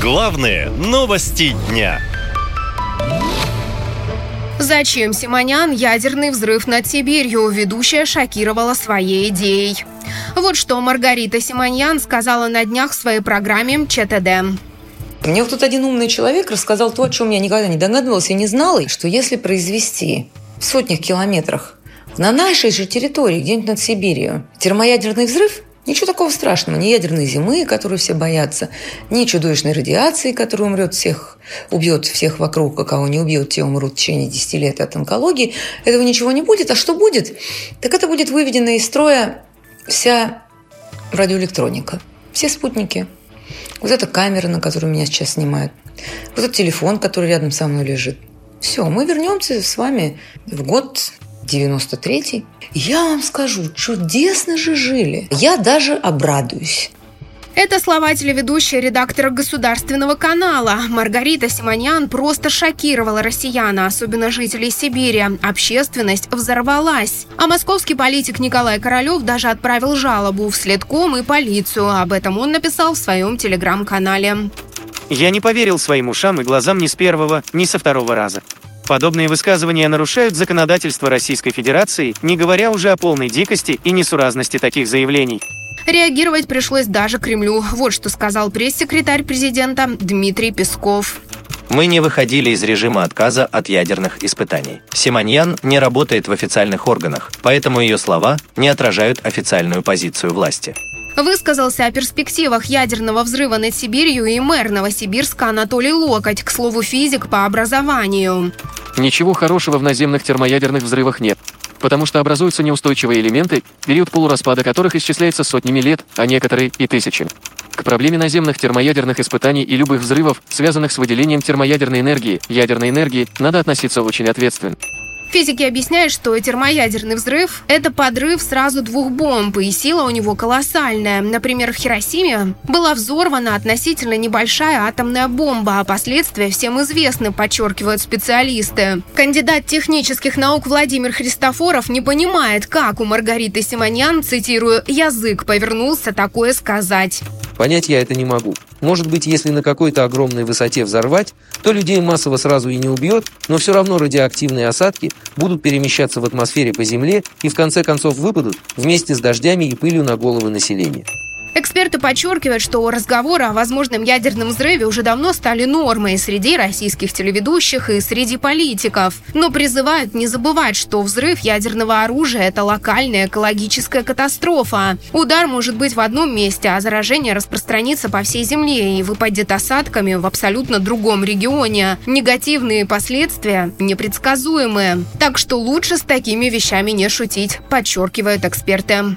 Главные новости дня. Зачем Симонян ядерный взрыв над Сибирью? Ведущая шокировала своей идеей. Вот что Маргарита Симоньян сказала на днях в своей программе ЧТД. Мне вот тут один умный человек рассказал то, о чем я никогда не догадывалась и не знала, что если произвести в сотнях километрах на нашей же территории, где-нибудь над Сибирью, термоядерный взрыв, Ничего такого страшного, ни ядерной зимы, которую все боятся, ни чудовищной радиации, которая умрет всех, убьет всех вокруг, а кого не убьет, те умрут в течение 10 лет от онкологии. Этого ничего не будет. А что будет? Так это будет выведена из строя вся радиоэлектроника, все спутники. Вот эта камера, на которую меня сейчас снимают. Вот этот телефон, который рядом со мной лежит. Все, мы вернемся с вами в год 93-й. Я вам скажу, чудесно же жили. Я даже обрадуюсь. Это слова телеведущей редактора государственного канала. Маргарита Симоньян просто шокировала россиян, особенно жителей Сибири. Общественность взорвалась. А московский политик Николай Королев даже отправил жалобу в следком и полицию. Об этом он написал в своем телеграм-канале. Я не поверил своим ушам и глазам ни с первого, ни со второго раза. Подобные высказывания нарушают законодательство Российской Федерации, не говоря уже о полной дикости и несуразности таких заявлений. Реагировать пришлось даже Кремлю. Вот что сказал пресс-секретарь президента Дмитрий Песков. Мы не выходили из режима отказа от ядерных испытаний. Симоньян не работает в официальных органах, поэтому ее слова не отражают официальную позицию власти. Высказался о перспективах ядерного взрыва над Сибирью и мэр Новосибирска Анатолий Локоть, к слову, физик по образованию. Ничего хорошего в наземных термоядерных взрывах нет, потому что образуются неустойчивые элементы, период полураспада которых исчисляется сотнями лет, а некоторые и тысячами. К проблеме наземных термоядерных испытаний и любых взрывов, связанных с выделением термоядерной энергии, ядерной энергии, надо относиться очень ответственно. Физики объясняют, что термоядерный взрыв – это подрыв сразу двух бомб, и сила у него колоссальная. Например, в Хиросиме была взорвана относительно небольшая атомная бомба, а последствия всем известны, подчеркивают специалисты. Кандидат технических наук Владимир Христофоров не понимает, как у Маргариты Симоньян, цитирую, «язык повернулся такое сказать». Понять я это не могу. Может быть, если на какой-то огромной высоте взорвать, то людей массово сразу и не убьет, но все равно радиоактивные осадки будут перемещаться в атмосфере по Земле и в конце концов выпадут вместе с дождями и пылью на головы населения. Эксперты подчеркивают, что разговоры о возможном ядерном взрыве уже давно стали нормой среди российских телеведущих и среди политиков. Но призывают не забывать, что взрыв ядерного оружия – это локальная экологическая катастрофа. Удар может быть в одном месте, а заражение распространится по всей Земле и выпадет осадками в абсолютно другом регионе. Негативные последствия непредсказуемые. Так что лучше с такими вещами не шутить, подчеркивают эксперты.